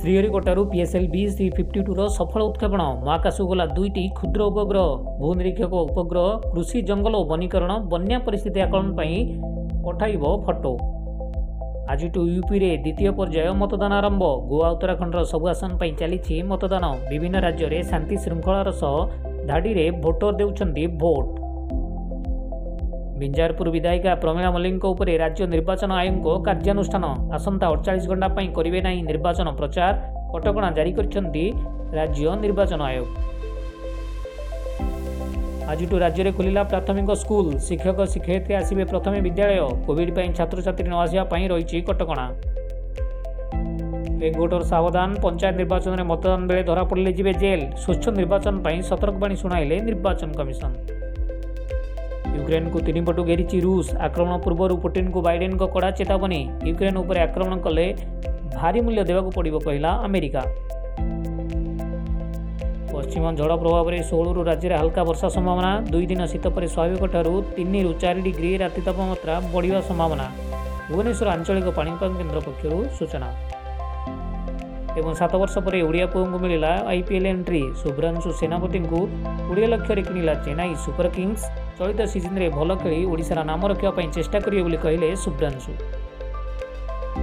ଶ୍ରୀହରିକୋଟାରୁ P S L V C fifty tour ସଫଳ ଉତ୍କ୍ଷେପଣ ମହାକାଶକୁ ଗଲା ଦୁଇଟି କ୍ଷୁଦ୍ର ଉପଗ୍ରହ ଭୂନିରୀକ୍ଷକ ଉପଗ୍ରହ କୃଷି ଜଙ୍ଗଲ ଓ ବନୀକରଣ ବନ୍ୟା ପରିସ୍ଥିତି ଆକଳନ ପାଇଁ ପଠାଇବ ଫଟୋ ଆଜିଠୁ ୟୁପିରେ ଦ୍ୱିତୀୟ ପର୍ଯ୍ୟାୟ ମତଦାନ ଆରମ୍ଭ ଗୋଆ ଉତ୍ତରାଖଣ୍ଡର ସବୁ ଆସନ ପାଇଁ ଚାଲିଛି ମତଦାନ ବିଭିନ୍ନ ରାଜ୍ୟରେ ଶାନ୍ତି ଶୃଙ୍ଖଳାର ସହ ଧାଡ଼ିରେ ଭୋଟର ଦେଉଛନ୍ତି ଭୋଟ୍ ବିଞ୍ଜାରପୁର ବିଧାୟିକା ପ୍ରମିଳା ମଲ୍ଲିକଙ୍କ ଉପରେ ରାଜ୍ୟ ନିର୍ବାଚନ ଆୟୋଗଙ୍କ କାର୍ଯ୍ୟାନୁଷ୍ଠାନ ଆସନ୍ତା ଅଡ଼ଚାଳିଶ ଘଣ୍ଟା ପାଇଁ କରିବେ ନାହିଁ ନିର୍ବାଚନ ପ୍ରଚାର କଟକଣା ଜାରି କରିଛନ୍ତି ରାଜ୍ୟ ନିର୍ବାଚନ ଆୟୋଗ ଆଜିଠୁ ରାଜ୍ୟରେ ଖୋଲିଲା ପ୍ରାଥମିକ ସ୍କୁଲ ଶିକ୍ଷକ ଶିକ୍ଷୟିତ୍ରୀ ଆସିବେ ପ୍ରଥମେ ବିଦ୍ୟାଳୟ କୋଭିଡ୍ ପାଇଁ ଛାତ୍ରଛାତ୍ରୀ ନ ଆସିବା ପାଇଁ ରହିଛି କଟକଣା ବେଗୋଟର ସାବଧାନ ପଞ୍ଚାୟତ ନିର୍ବାଚନରେ ମତଦାନ ବେଳେ ଧରାପଡ଼ିଲେ ଯିବେ ଜେଲ୍ ସ୍ୱଚ୍ଛ ନିର୍ବାଚନ ପାଇଁ ସତର୍କବାଣୀ ଶୁଣାଇଲେ ନିର୍ବାଚନ କମିଶନ युक्रेन युक्रेनको तिनपटु घेरी रुष आक्रमण पूर्व को पुटिनको को कडा चेतावनी युक्रेन उपर आक्रमण कले भारी मूल्य देवा पर्व कहिलामेरिक पश्चिम झड प्रभावले षोल रु राज्य रा हलका वर्षा सम्भावना दुईदिन शीतपरि स्वाभाविक ठुलो डिग्री राति चारिग्री रातिपमत्रा बढ्ने सम्भावना आंचलिक आञ्च केन्द्र पक्ष सूचना एउटा सत वर्ष पर ओडि मिलला आईपीएल एन्ट्री शुभ्रांशु सेनापति किडियो लक्षेर किला चेन्नई सुपर किंग्स चलित सिजन भल खे ओडार नाम रक चेष्टा पनि कहिले शुभ्रांशु